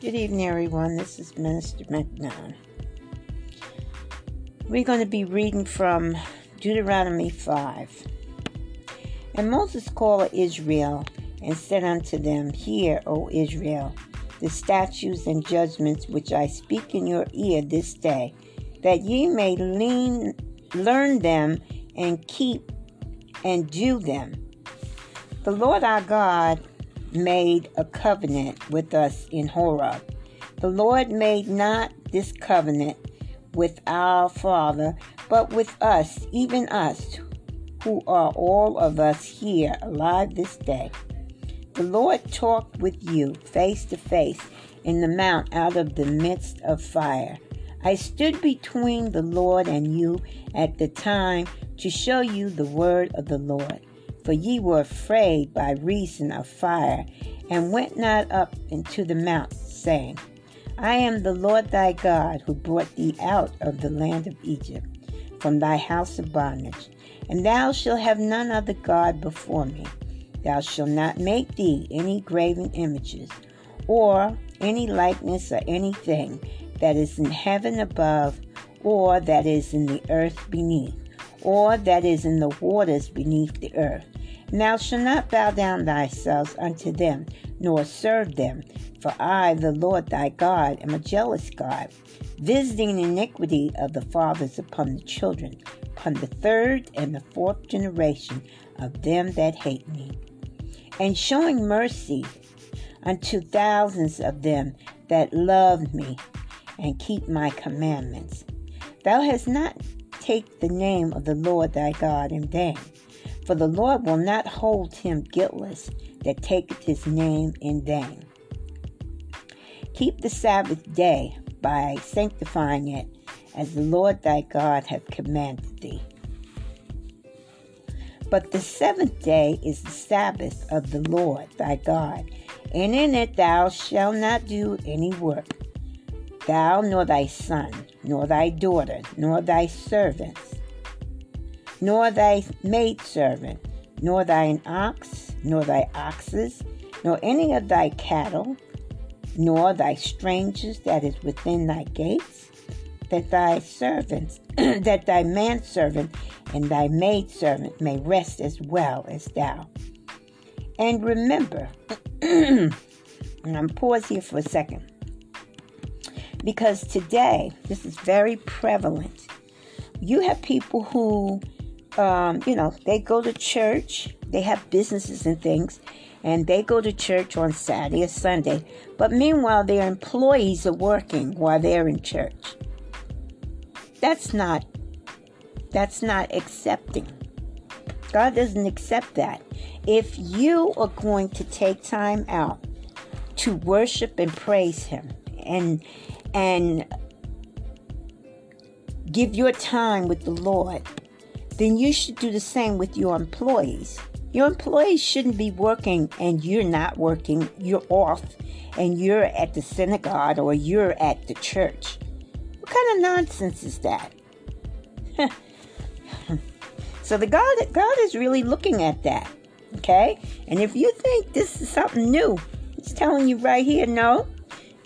Good evening, everyone. This is Minister McNown. We're going to be reading from Deuteronomy 5. And Moses called Israel and said unto them, Hear, O Israel, the statutes and judgments which I speak in your ear this day, that ye may lean, learn them and keep and do them. The Lord our God made a covenant with us in Horeb. The Lord made not this covenant with our father, but with us, even us, who are all of us here alive this day. The Lord talked with you face to face in the mount out of the midst of fire. I stood between the Lord and you at the time to show you the word of the Lord. For ye were afraid by reason of fire, and went not up into the mount, saying, I am the Lord thy God, who brought thee out of the land of Egypt, from thy house of bondage. And thou shalt have none other God before me. Thou shalt not make thee any graven images, or any likeness or anything that is in heaven above, or that is in the earth beneath or that is in the waters beneath the earth. And thou shalt not bow down thyself unto them, nor serve them. For I, the Lord thy God, am a jealous God, visiting iniquity of the fathers upon the children, upon the third and the fourth generation of them that hate me, and showing mercy unto thousands of them that love me and keep my commandments. Thou hast not take the name of the Lord thy God in vain. For the Lord will not hold him guiltless that taketh his name in vain. Keep the Sabbath day by sanctifying it, as the Lord thy God hath commanded thee. But the seventh day is the Sabbath of the Lord thy God, and in it thou shalt not do any work thou nor thy son, nor thy daughter, nor thy servants, nor thy maidservant, nor thine ox, nor thy oxes, nor any of thy cattle, nor thy strangers that is within thy gates, that thy servants, that thy manservant and thy maidservant may rest as well as thou. And remember, and I'm pause here for a second. Because today, this is very prevalent. You have people who, um, you know, they go to church, they have businesses and things, and they go to church on Saturday or Sunday, but meanwhile, their employees are working while they're in church. That's not that's not accepting. God doesn't accept that. If you are going to take time out to worship and praise him and and give your time with the Lord, then you should do the same with your employees. Your employees shouldn't be working and you're not working, you're off and you're at the synagogue or you're at the church. What kind of nonsense is that? so the God God is really looking at that. Okay? And if you think this is something new, He's telling you right here, no,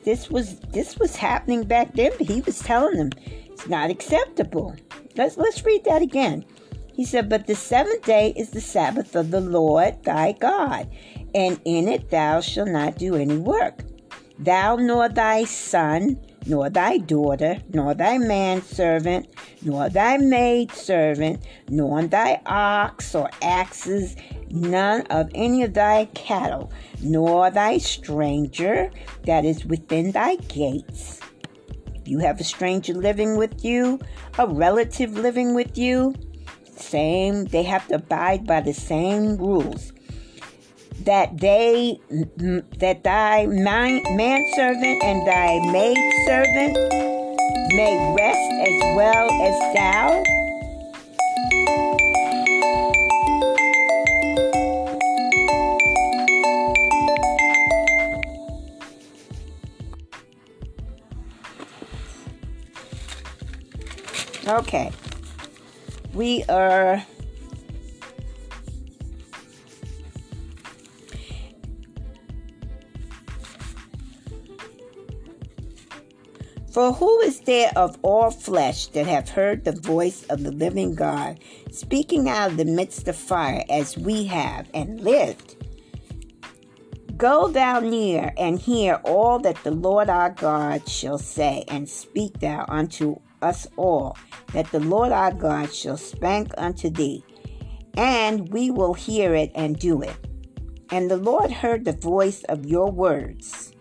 this was this was happening back then, but he was telling them it's not acceptable. Let's let's read that again. He said, But the seventh day is the Sabbath of the Lord thy God, and in it thou shalt not do any work. Thou nor thy son, nor thy daughter, nor thy manservant, nor thy maidservant, nor thy ox or axes, none of any of thy cattle, nor thy stranger that is within thy gates. If you have a stranger living with you, a relative living with you, same, they have to abide by the same rules. That they, that thy man, manservant and thy maidservant may rest as well as thou Okay. We are For who is there of all flesh that have heard the voice of the living God speaking out of the midst of fire as we have and lived? Go thou near and hear all that the Lord our God shall say, and speak thou unto us all, that the Lord our God shall spank unto thee, and we will hear it and do it. And the Lord heard the voice of your words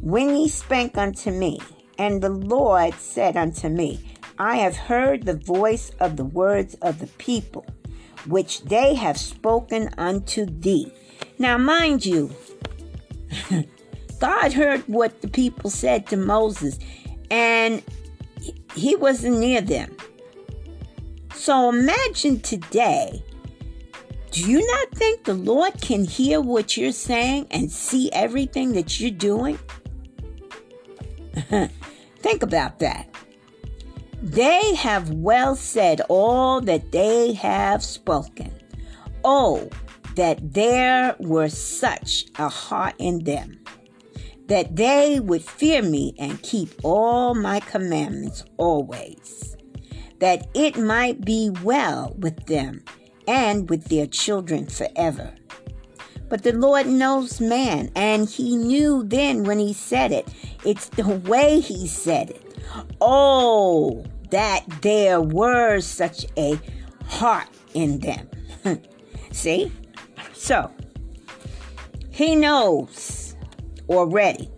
when ye spake unto me. And the Lord said unto me, I have heard the voice of the words of the people, which they have spoken unto thee. Now, mind you, God heard what the people said to Moses, and he wasn't near them. So imagine today. Do you not think the Lord can hear what you're saying and see everything that you're doing? Think about that. They have well said all that they have spoken. Oh, that there were such a heart in them, that they would fear me and keep all my commandments always, that it might be well with them and with their children forever. But the Lord knows man, and He knew then when He said it. It's the way He said it. Oh, that there were such a heart in them. See? So, He knows already.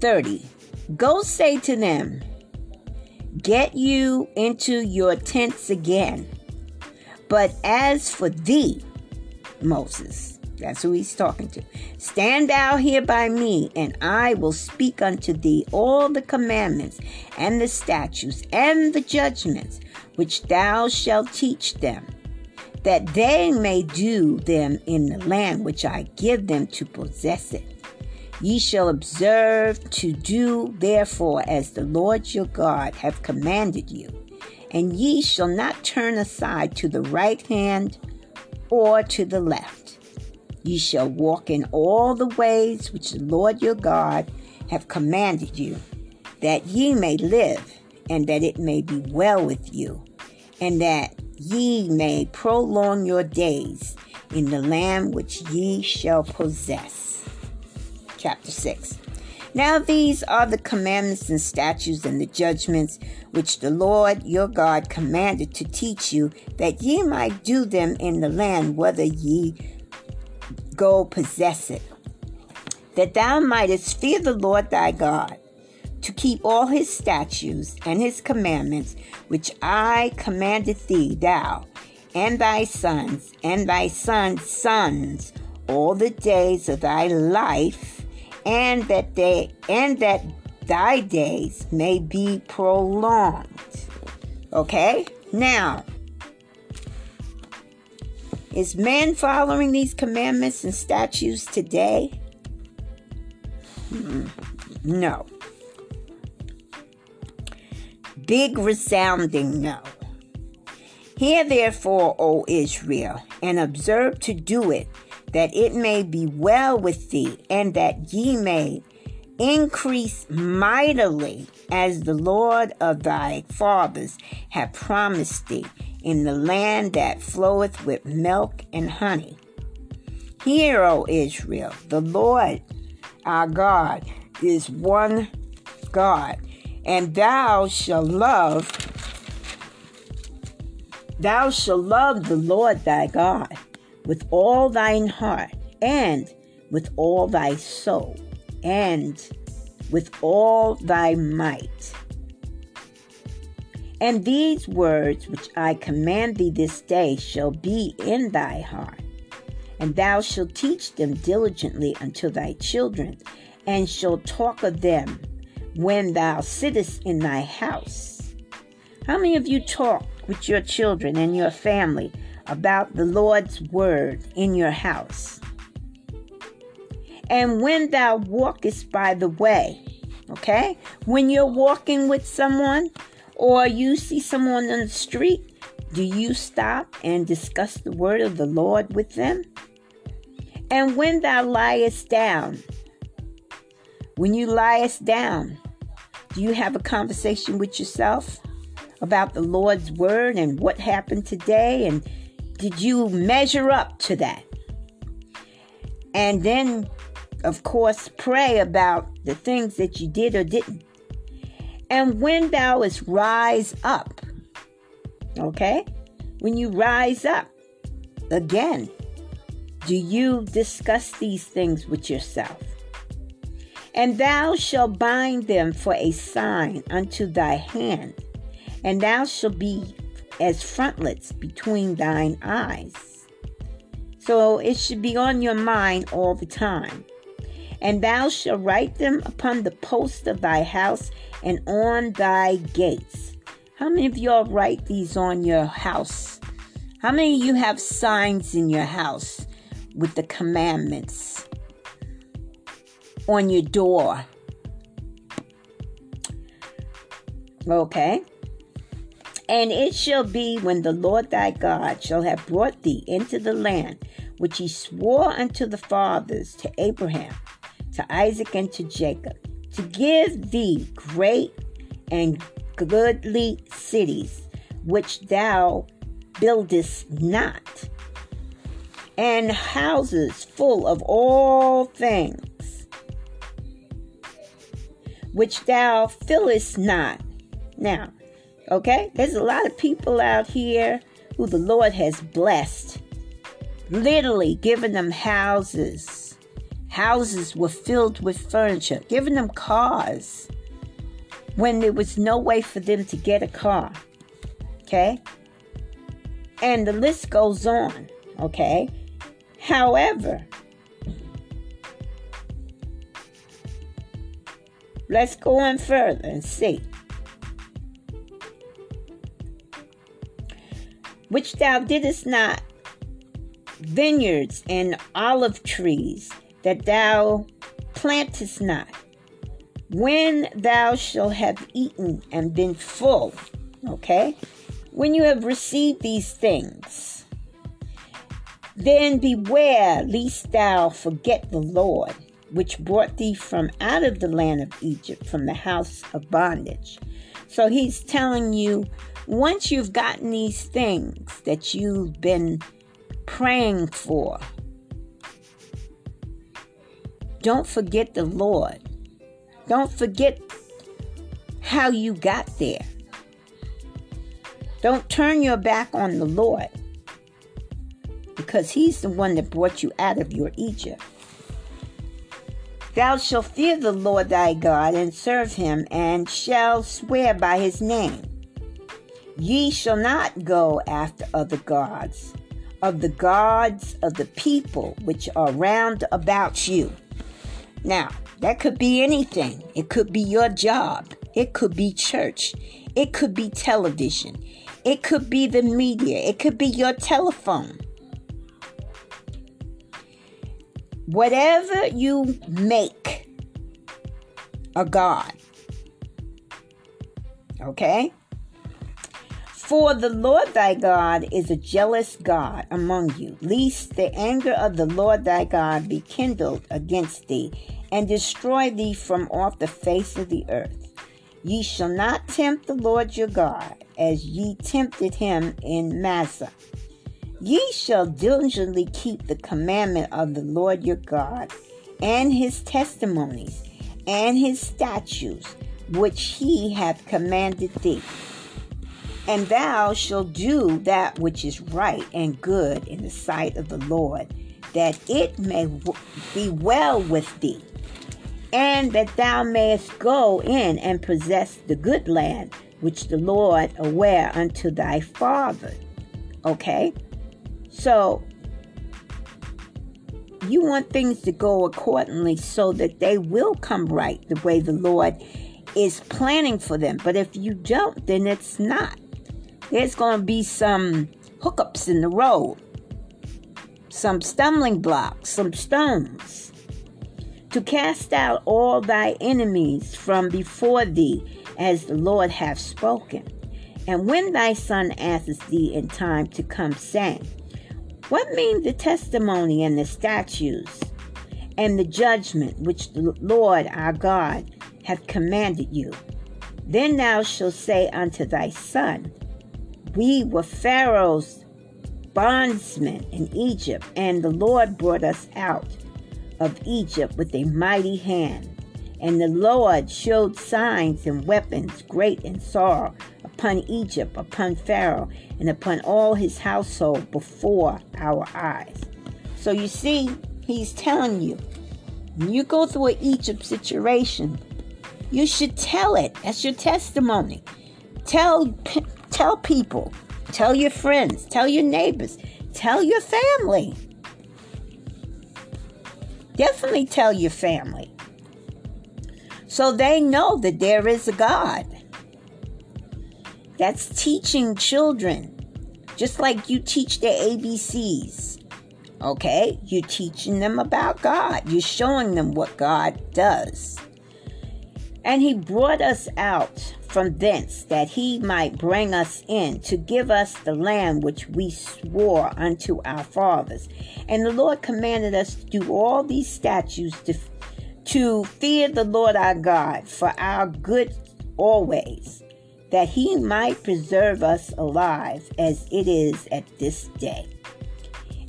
30. Go say to them, Get you into your tents again but as for thee, Moses, that's who he's talking to, stand thou here by me, and I will speak unto thee all the commandments and the statutes and the judgments which thou shalt teach them, that they may do them in the land which I give them to possess it. Ye shall observe to do therefore as the Lord your God hath commanded you and ye shall not turn aside to the right hand or to the left. Ye shall walk in all the ways which the Lord your God hath commanded you, that ye may live, and that it may be well with you, and that ye may prolong your days in the land which ye shall possess. Chapter 6. Now these are the commandments and statutes and the judgments which the Lord your God commanded to teach you, that ye might do them in the land whether ye go possess it. That thou mightest fear the Lord thy God, to keep all his statutes and his commandments, which I commanded thee, thou and thy sons and thy sons' sons, all the days of thy life and that they and that thy days may be prolonged. Okay? Now, is man following these commandments and statutes today? Hmm, no. Big resounding no. Hear therefore, O Israel, and observe to do it that it may be well with thee, and that ye may increase mightily, as the Lord of thy fathers hath promised thee, in the land that floweth with milk and honey. Hear, O Israel, the Lord our God is one God, and thou shalt love thou shalt love the Lord thy God with all thine heart, and with all thy soul, and with all thy might. And these words which I command thee this day shall be in thy heart, and thou shalt teach them diligently unto thy children, and shalt talk of them when thou sittest in thy house. How many of you talk with your children and your family about the Lord's word in your house. And when thou walkest by the way, okay? When you're walking with someone or you see someone on the street, do you stop and discuss the word of the Lord with them? And when thou liest down, When you liest down, do you have a conversation with yourself about the Lord's word and what happened today? And did you measure up to that? And then, of course, pray about the things that you did or didn't. And when thou is rise up, okay? When you rise up, again, do you discuss these things with yourself? And thou shalt bind them for a sign unto thy hand, and thou shalt be as frontlets between thine eyes. So it should be on your mind all the time. And thou shalt write them upon the posts of thy house and on thy gates. How many of y'all write these on your house? How many of you have signs in your house with the commandments on your door? Okay. And it shall be when the Lord thy God shall have brought thee into the land which he swore unto the fathers, to Abraham, to Isaac, and to Jacob, to give thee great and goodly cities, which thou buildest not, and houses full of all things, which thou fillest not. Now, okay, there's a lot of people out here who the Lord has blessed, literally giving them houses Houses were filled with furniture, giving them cars when there was no way for them to get a car. Okay? And the list goes on. Okay? However, let's go on further and see. Which thou didst not vineyards and olive trees that thou plantest not. When thou shalt have eaten and been full, okay? When you have received these things, then beware lest thou forget the Lord, which brought thee from out of the land of Egypt, from the house of bondage. So he's telling you, once you've gotten these things that you've been praying for, don't forget the Lord. Don't forget how you got there. Don't turn your back on the Lord because He's the one that brought you out of your Egypt. Thou shalt fear the Lord thy God and serve him, and shall swear by his name. Ye shall not go after other gods, of the gods of the people which are round about you. Now, that could be anything. It could be your job. It could be church. It could be television. It could be the media. It could be your telephone. Whatever you make a God. Okay? For the Lord thy God is a jealous God among you, lest the anger of the Lord thy God be kindled against thee, and destroy thee from off the face of the earth. Ye shall not tempt the Lord your God, as ye tempted him in Massah. Ye shall diligently keep the commandment of the Lord your God, and his testimonies, and his statutes, which he hath commanded thee and thou shalt do that which is right and good in the sight of the Lord, that it may be well with thee, and that thou mayest go in and possess the good land which the Lord aware unto thy father. Okay? So, you want things to go accordingly so that they will come right the way the Lord is planning for them. But if you don't, then it's not there's going to be some hookups in the road, some stumbling blocks, some stones, to cast out all thy enemies from before thee, as the Lord hath spoken. And when thy son asks thee in time to come, saying, What mean the testimony and the statutes and the judgment which the Lord our God hath commanded you. Then thou shalt say unto thy son, We were Pharaoh's bondsmen in Egypt, and the Lord brought us out of Egypt with a mighty hand. And the Lord showed signs and weapons great and sorrow upon Egypt, upon Pharaoh, and upon all his household before our eyes. So you see, he's telling you, when you go through an Egypt situation, you should tell it. That's your testimony. Tell tell people, tell your friends, tell your neighbors, tell your family. Definitely tell your family. So they know that there is a God. That's teaching children, just like you teach their ABCs. Okay? You're teaching them about God, you're showing them what God does. And He brought us out from thence that He might bring us in to give us the land which we swore unto our fathers. And the Lord commanded us to do all these statutes to, to fear the Lord our God for our good always that he might preserve us alive as it is at this day.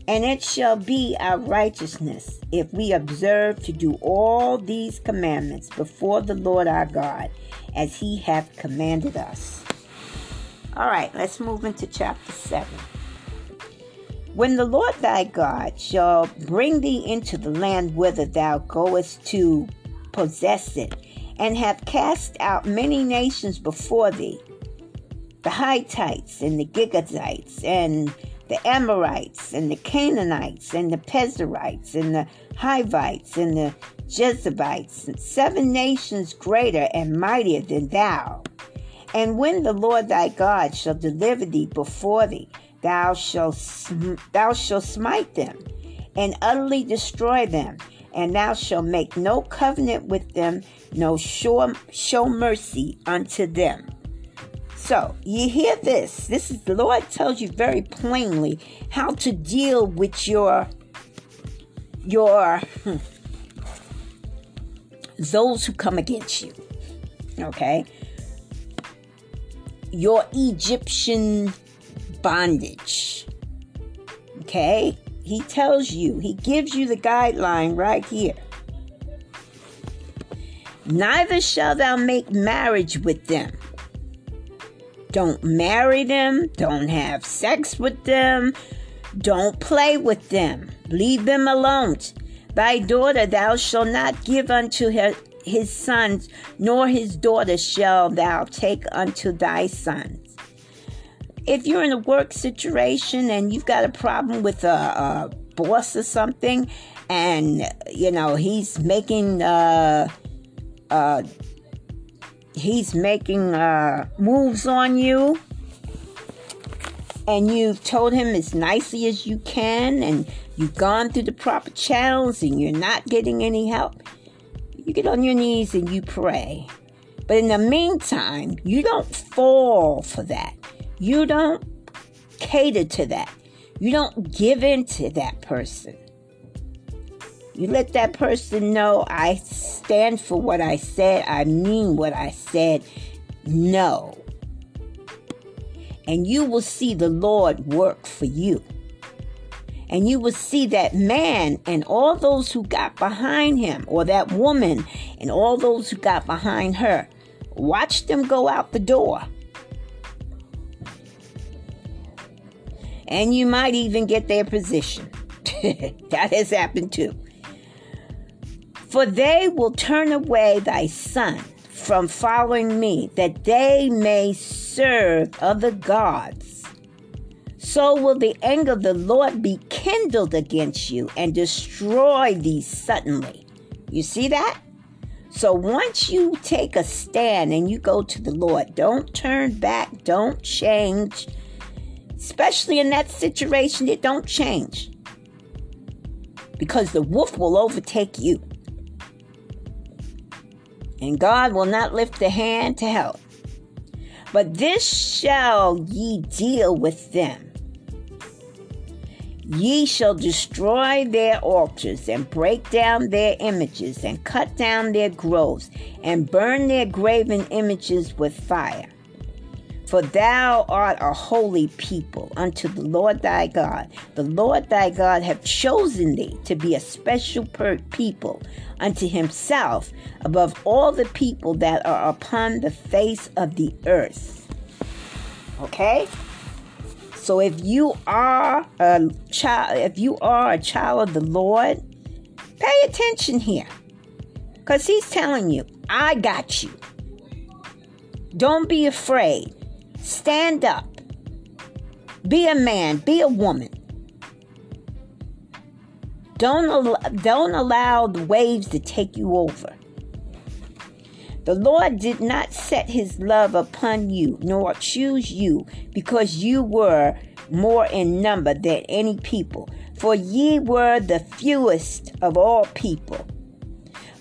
And it shall be our righteousness if we observe to do all these commandments before the Lord our God, as he hath commanded us. All right, let's move into chapter 7. When the Lord thy God shall bring thee into the land whither thou goest to possess it, and have cast out many nations before thee the Hittites and the Girgashites and the Amorites and the Canaanites and the Perizzites and the Hivites and the Jebusites, and seven nations greater and mightier than thou. And when the Lord thy God shall deliver thee before thee, thou shalt, sm- thou shalt smite them and utterly destroy them and thou shalt make no covenant with them, no show, show mercy unto them. So, you hear this. This is the Lord tells you very plainly how to deal with your your hmm, those who come against you. Okay? Your Egyptian bondage. Okay? He tells you, he gives you the guideline right here. Neither shall thou make marriage with them. Don't marry them. Don't have sex with them. Don't play with them. Leave them alone. Thy daughter thou shalt not give unto her, his sons, nor his daughter shall thou take unto thy sons if you're in a work situation and you've got a problem with a, a boss or something, and you know he's making uh, uh, he's making uh, moves on you, and you've told him as nicely as you can, and you've gone through the proper channels, and you're not getting any help, you get on your knees and you pray. But in the meantime, you don't fall for that. You don't cater to that. You don't give in to that person. You let that person know I stand for what I said, I mean what I said. No. And you will see the Lord work for you. And you will see that man and all those who got behind him, or that woman and all those who got behind her, watch them go out the door and you might even get their position. that has happened too. For they will turn away thy son from following me, that they may serve other gods. So will the anger of the Lord be kindled against you and destroy thee suddenly. You see that? So once you take a stand and you go to the Lord, don't turn back, don't change especially in that situation, it don't change. Because the wolf will overtake you. And God will not lift a hand to help. But this shall ye deal with them. Ye shall destroy their altars, and break down their images, and cut down their groves, and burn their graven images with fire. For thou art a holy people unto the Lord thy God. The Lord thy God hath chosen thee to be a special per- people unto himself above all the people that are upon the face of the earth. Okay? So if you are a child, if you are a child of the Lord, pay attention here. Because he's telling you, I got you. Don't be afraid. Stand up. Be a man, be a woman. Don't, al- don't allow the waves to take you over. The Lord did not set his love upon you, nor choose you, because you were more in number than any people, for ye were the fewest of all people.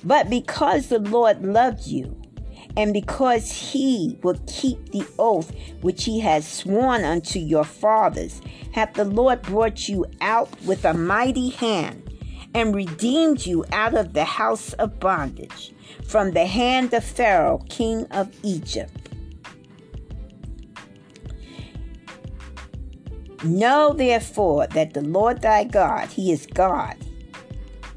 But because the Lord loved you, and because he will keep the oath which he has sworn unto your fathers, hath the Lord brought you out with a mighty hand, and redeemed you out of the house of bondage from the hand of Pharaoh, king of Egypt. Know therefore that the Lord thy God, he is God,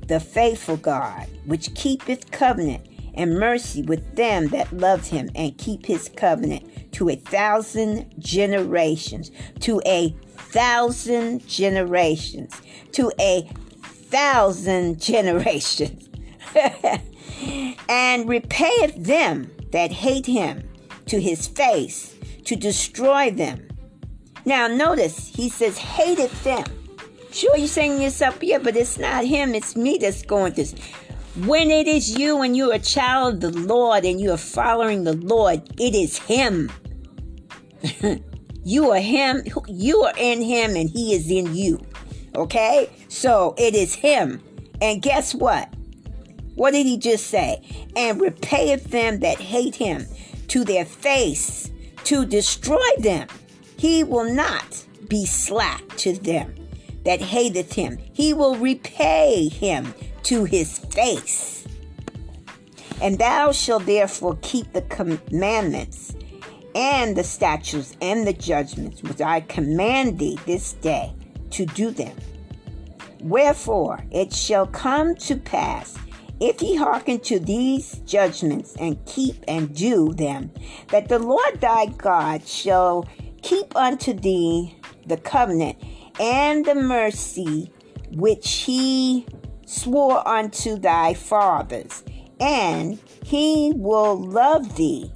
the faithful God, which keepeth covenant and mercy with them that love him and keep his covenant to a thousand generations, to a thousand generations, to a thousand generations. and repayeth them that hate him to his face to destroy them. Now, notice he says, hated them. Sure, you're saying to yourself, yeah, but it's not him, it's me that's going this. When it is you and you're a child of the Lord and you are following the Lord, it is him. you are him, you are in him, and he is in you. Okay? So it is him. And guess what? What did he just say? And repayeth them that hate him to their face to destroy them. He will not be slack to them that hateth him. He will repay him to his face. And thou shalt therefore keep the commandments and the statutes and the judgments which I command thee this day to do them. Wherefore it shall come to pass if ye hearken to these judgments and keep and do them, that the Lord thy God shall keep unto thee the covenant and the mercy which he swore unto thy fathers, and he will love thee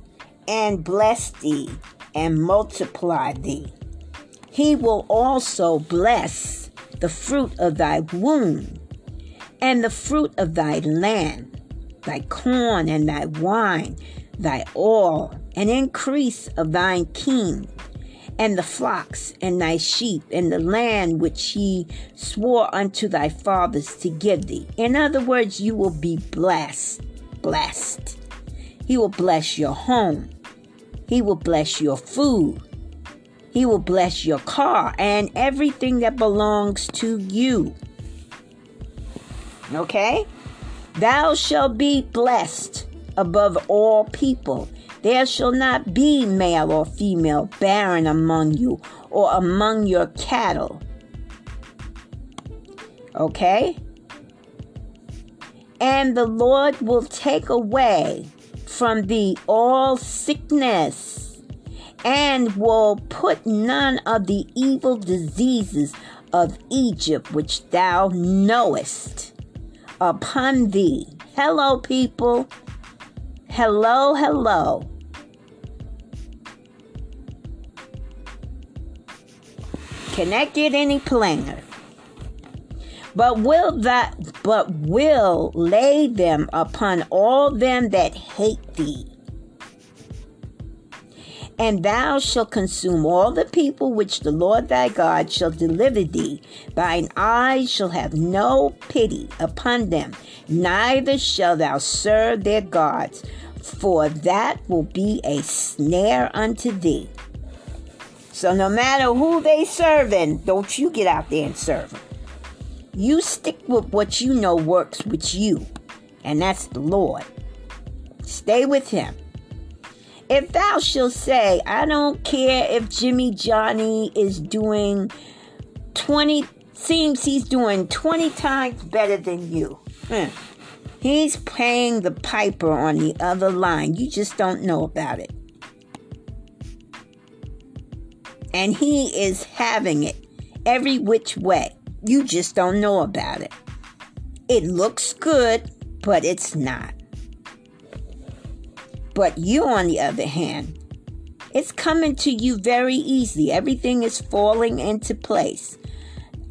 and bless thee and multiply thee. He will also bless the fruit of thy womb and the fruit of thy land, thy corn and thy wine, thy oil, and increase of thine king, and the flocks and thy sheep, and the land which he swore unto thy fathers to give thee. In other words, you will be blessed. Blessed. He will bless your home. He will bless your food. He will bless your car and everything that belongs to you. Okay? Thou shalt be blessed above all people. There shall not be male or female barren among you or among your cattle. Okay? And the Lord will take away from thee all sickness and will put none of the evil diseases of Egypt which thou knowest upon thee. Hello, people. Hello, hello. Get any plainer? But will that but will lay them upon all them that hate thee and thou shalt consume all the people which the Lord thy God shall deliver thee. Thine eyes shall have no pity upon them, neither shalt thou serve their gods, for that will be a snare unto thee. So no matter who they serving, don't you get out there and serve them. You stick with what you know works with you, and that's the Lord. Stay with him. If thou shalt say, I don't care if Jimmy Johnny is doing 20, seems he's doing 20 times better than you. Hmm. He's paying the piper on the other line. You just don't know about it. And he is having it every which way. You just don't know about it. It looks good, but it's not. But you, on the other hand, it's coming to you very easy. Everything is falling into place.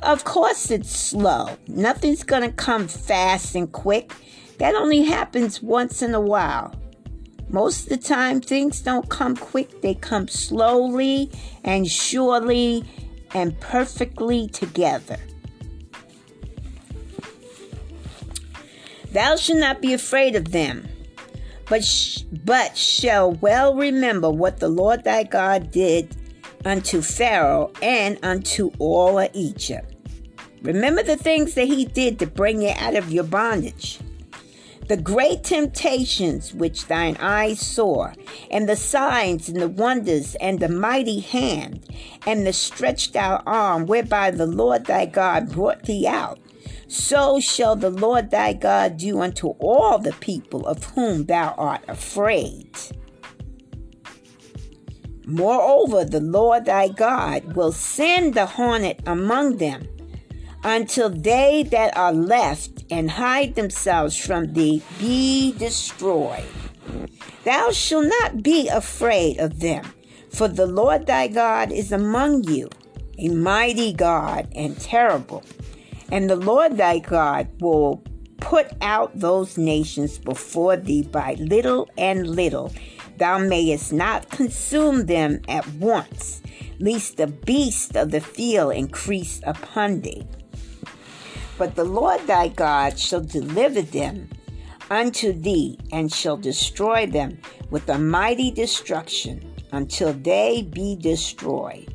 Of course, it's slow. Nothing's going to come fast and quick. That only happens once in a while. Most of the time, things don't come quick, they come slowly and surely and perfectly together. Thou shalt not be afraid of them, but, sh- but shall well remember what the Lord thy God did unto Pharaoh and unto all of Egypt. Remember the things that he did to bring you out of your bondage the great temptations which thine eyes saw, and the signs and the wonders, and the mighty hand, and the stretched out arm whereby the Lord thy God brought thee out, so shall the Lord thy God do unto all the people of whom thou art afraid. Moreover, the Lord thy God will send the hornet among them until they that are left and hide themselves from thee be destroyed. Thou shalt not be afraid of them, for the Lord thy God is among you, a mighty God and terrible. And the Lord thy God will put out those nations before thee by little and little. Thou mayest not consume them at once, lest the beasts of the field increase upon thee. But the Lord thy God shall deliver them unto thee, and shall destroy them with a mighty destruction until they be destroyed.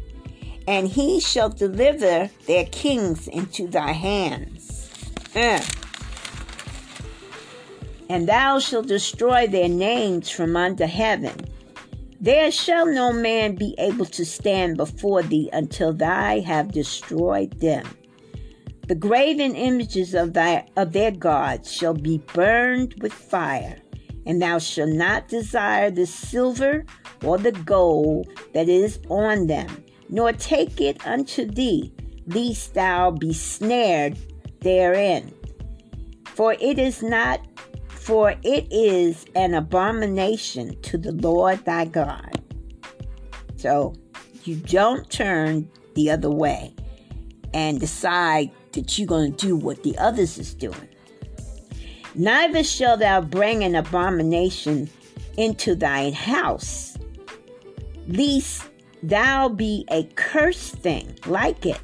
And he shall deliver their kings into thy hands. Uh. And thou shalt destroy their names from under heaven. There shall no man be able to stand before thee until thou have destroyed them. The graven images of, thy, of their gods shall be burned with fire, and thou shalt not desire the silver or the gold that is on them, nor take it unto thee, lest thou be snared therein. For it is not, for it is an abomination to the Lord thy God. So you don't turn the other way and decide that you're going to do what the others is doing. Neither shall thou bring an abomination into thine house, lest thou be a cursed thing like it,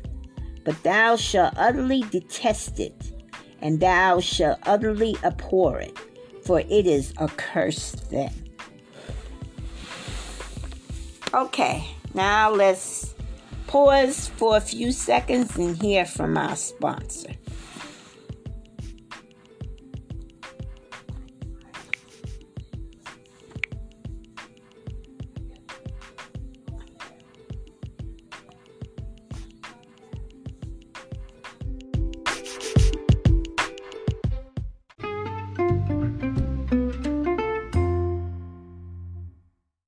but thou shalt utterly detest it, and thou shalt utterly abhor it, for it is a cursed thing. Okay, now let's pause for a few seconds and hear from our sponsor.